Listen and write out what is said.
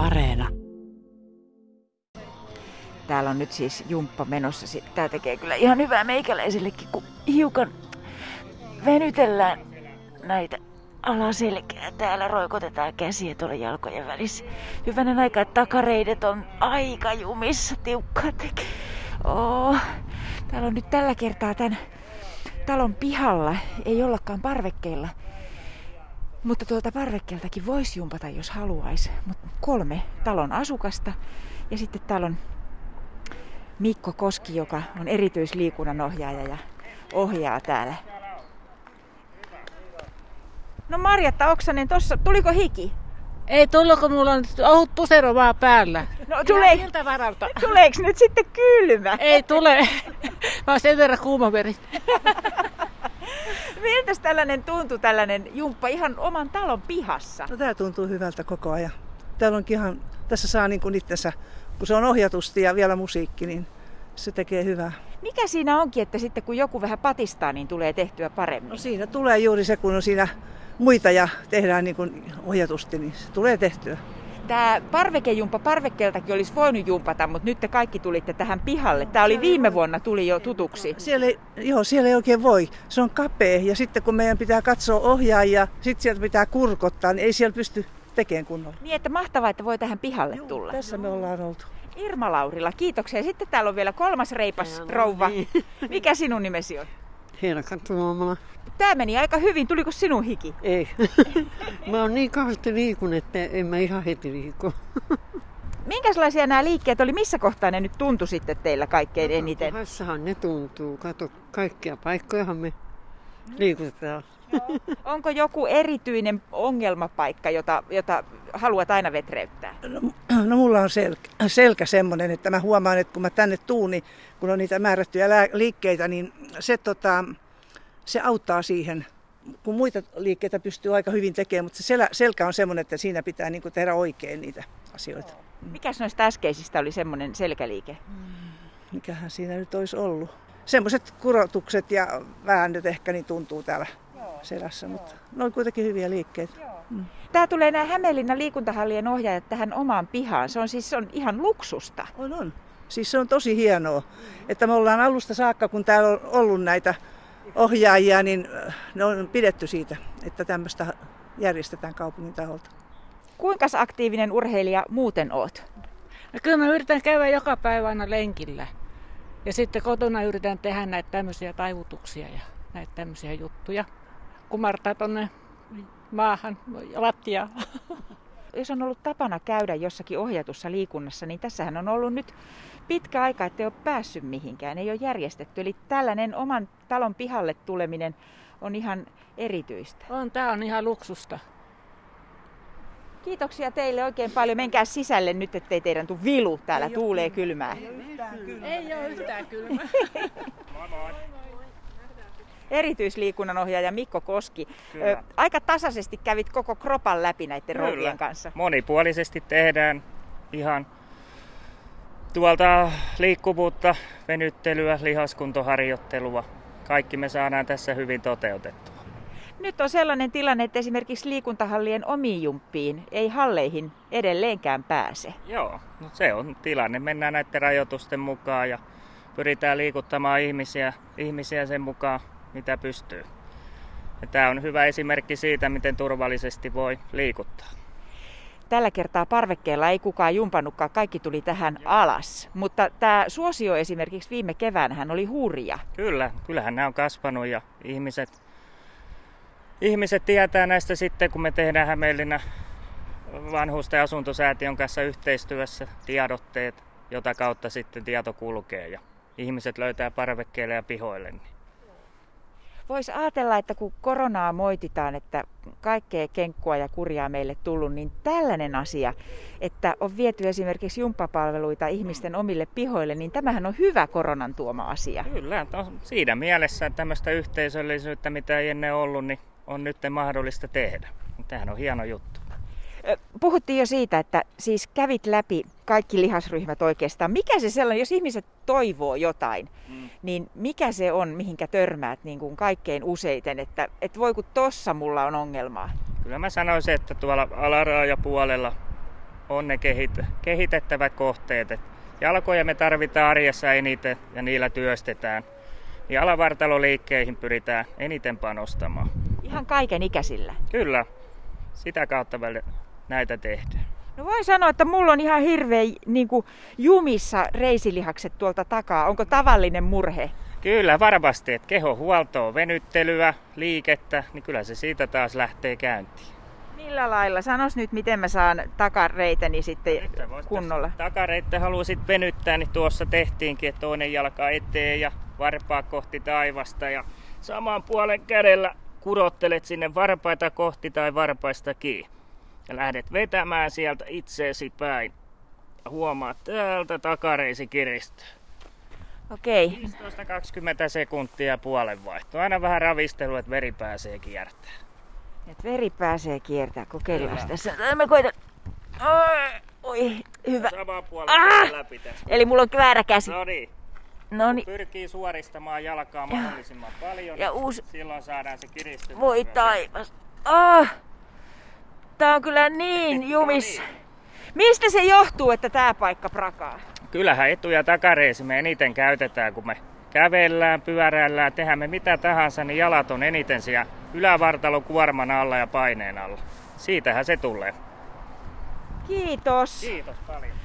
Areena. Täällä on nyt siis jumppa menossa. Tää tekee kyllä ihan hyvää meikäläisellekin, kun hiukan venytellään näitä alaselkää. Täällä roikotetaan käsiä tuolla jalkojen välissä. Hyvänen aika, että takareidet on aika jumissa, tiukkaa tekee. Oh. Täällä on nyt tällä kertaa tämän talon pihalla, ei ollakaan parvekkeilla. Mutta tuolta parvekkeeltakin voisi jumpata, jos haluaisi. Mutta kolme talon asukasta. Ja sitten täällä on Mikko Koski, joka on erityisliikunnan ohjaaja ja ohjaa täällä. No Marjatta Oksanen, tossa, tuliko hiki? Ei tullut, kun mulla on ohut pusero vaan päällä. No tulee, tuleeko nyt sitten kylmä? Ei tule. Mä oon sen verran kuumaveri. Miltä tällainen tuntuu, tällainen jumppa ihan oman talon pihassa? No tää tuntuu hyvältä koko ajan. Täällä onkin ihan, tässä saa niin kuin itsensä, kun se on ohjatusti ja vielä musiikki, niin se tekee hyvää. Mikä siinä onkin, että sitten kun joku vähän patistaa, niin tulee tehtyä paremmin? No siinä tulee juuri se, kun on siinä muita ja tehdään niin kuin ohjatusti, niin se tulee tehtyä. Tämä parvekejumppa parvekkeeltakin olisi voinut jumpata, mutta nyt te kaikki tulitte tähän pihalle. Tämä oli viime vuonna, tuli jo tutuksi. Siellä ei, joo, siellä ei oikein voi. Se on kapea ja sitten kun meidän pitää katsoa ohjaajia, sitten sieltä pitää kurkottaa, niin ei siellä pysty tekemään kunnolla. Niin, että mahtavaa, että voi tähän pihalle Joo, tulla. Tässä me ollaan oltu. Irma Laurila, kiitoksia. Sitten täällä on vielä kolmas reipas rouva. niin. Mikä sinun nimesi on? Hienokan tuomalla. Tämä meni aika hyvin. Tuliko sinun hiki? Ei. mä oon niin kauheasti liikun, että en mä ihan heti liiku. Minkälaisia nämä liikkeet oli? Missä kohtaa ne nyt tuntui sitten teillä kaikkein eniten? Hassahan ne tuntuu. Kato, kaikkia paikkojahan me liikutetaan. Onko joku erityinen ongelmapaikka, jota, jota haluat aina vetreyttää? No, no mulla on selkä, selkä semmoinen, että mä huomaan, että kun mä tänne tuun, niin kun on niitä määrättyjä lää- liikkeitä, niin se, tota, se auttaa siihen. Kun muita liikkeitä pystyy aika hyvin tekemään, mutta se selä, selkä on semmoinen, että siinä pitää niin kuin tehdä oikein niitä asioita. Mikäs noista äskeisistä oli semmoinen selkäliike? Mikähän siinä nyt olisi ollut? Semmoiset kurotukset ja väännöt ehkä niin tuntuu täällä selässä, mutta ne on kuitenkin hyviä liikkeitä. Tämä tulee nämä Hämeenlinnan liikuntahallien ohjaajat tähän omaan pihaan. Se on siis se on ihan luksusta. On, on. Siis se on tosi hienoa, että me ollaan alusta saakka, kun täällä on ollut näitä ohjaajia, niin äh, ne on pidetty siitä, että tämmöistä järjestetään kaupungin taholta. Kuinka aktiivinen urheilija muuten oot? No kyllä mä yritän käydä joka päivä aina lenkillä. Ja sitten kotona yritän tehdä näitä tämmöisiä taivutuksia ja näitä tämmöisiä juttuja. Kumartaa tonne maahan, lattiaan. Jos on ollut tapana käydä jossakin ohjatussa liikunnassa, niin tässähän on ollut nyt pitkä aika, ettei ole päässyt mihinkään, ei ole järjestetty. Eli tällainen oman talon pihalle tuleminen on ihan erityistä. On, tää on ihan luksusta. Kiitoksia teille oikein paljon. Menkää sisälle nyt, ettei teidän tuu vilu. Täällä tuulee kylmää. Ei ole yhtään kylmä. Erityisliikunnan ohjaaja Mikko Koski. Kyllä. Aika tasaisesti kävit koko kropan läpi näiden Kyllä. rouvien kanssa. Monipuolisesti tehdään ihan tuolta liikkuvuutta, venyttelyä, lihaskuntoharjoittelua. Kaikki me saadaan tässä hyvin toteutettua. Nyt on sellainen tilanne, että esimerkiksi liikuntahallien omiin jumppiin ei halleihin edelleenkään pääse. Joo, no se on tilanne. Mennään näiden rajoitusten mukaan ja pyritään liikuttamaan ihmisiä, ihmisiä sen mukaan, mitä pystyy. Ja tämä on hyvä esimerkki siitä, miten turvallisesti voi liikuttaa. Tällä kertaa parvekkeella ei kukaan jumpannutkaan, kaikki tuli tähän alas. Mutta tämä suosio esimerkiksi viime keväänä oli hurja. Kyllä, kyllähän nämä on kasvanut ja ihmiset, ihmiset tietää näistä sitten, kun me tehdään Hämeenlinnan vanhusten asuntosäätiön kanssa yhteistyössä tiedotteet, jota kautta sitten tieto kulkee ja ihmiset löytää parvekkeelle ja pihoille. Niin Voisi ajatella, että kun koronaa moititaan, että kaikkea kenkkua ja kurjaa meille tullut, niin tällainen asia, että on viety esimerkiksi jumppapalveluita ihmisten omille pihoille, niin tämähän on hyvä koronan tuoma asia. Kyllä, no, siinä mielessä tämmöistä yhteisöllisyyttä, mitä ei ennen ollut, niin on nyt mahdollista tehdä. Tämähän on hieno juttu. Puhuttiin jo siitä, että siis kävit läpi kaikki lihasryhmät oikeastaan. Mikä se sellainen, jos ihmiset toivoo jotain, mm. niin mikä se on, mihinkä törmäät niin kuin kaikkein useiten, että, että voi kun tossa mulla on ongelmaa? Kyllä mä sanoisin, että tuolla alaraajapuolella on ne kehit- kehitettävät kohteet. Et jalkoja me tarvitaan arjessa eniten ja niillä työstetään. Ja alavartaloliikkeihin pyritään eniten panostamaan. Ihan kaiken ikäisillä. Kyllä, sitä kautta näitä tehdään. No voin sanoa, että mulla on ihan hirveä niin kuin jumissa reisilihakset tuolta takaa. Onko tavallinen murhe? Kyllä, varmasti, että kehohuoltoa, venyttelyä, liikettä, niin kyllä se siitä taas lähtee käyntiin. Millä lailla? Sanos nyt, miten mä saan takareiteni sitten kunnolla. Takareitte haluaisit venyttää, niin tuossa tehtiinkin, että toinen jalka eteen ja varpaa kohti taivasta. Ja saman puolen kädellä kudottelet sinne varpaita kohti tai varpaista kiinni. Ja lähdet vetämään sieltä itseesi päin. Ja huomaat täältä takareisi kiristyy. Okei. 15-20 sekuntia puolen vaihto. Aina vähän ravistelu, että veri pääsee kiertämään. Et veri pääsee kiertää. Kokeillaan Kyllä. tässä. Mä koitan. Oi, oi, hyvä. Saman puolen Ah! läpi tästä. Eli mulla on väärä käsi. No niin. No niin. Pyrkii suoristamaan jalkaa mahdollisimman paljon. Ja uusi- Silloin saadaan se kiristymä. Voi taivas. Ah. Tää on kyllä niin jumissa. Mistä se johtuu, että tää paikka prakaa? Kyllähän etu- ja takareisi me eniten käytetään, kun me kävellään, pyöräillään, tehdään me mitä tahansa, niin jalat on eniten siellä ylävartalon kuorman alla ja paineen alla. Siitähän se tulee. Kiitos. Kiitos paljon.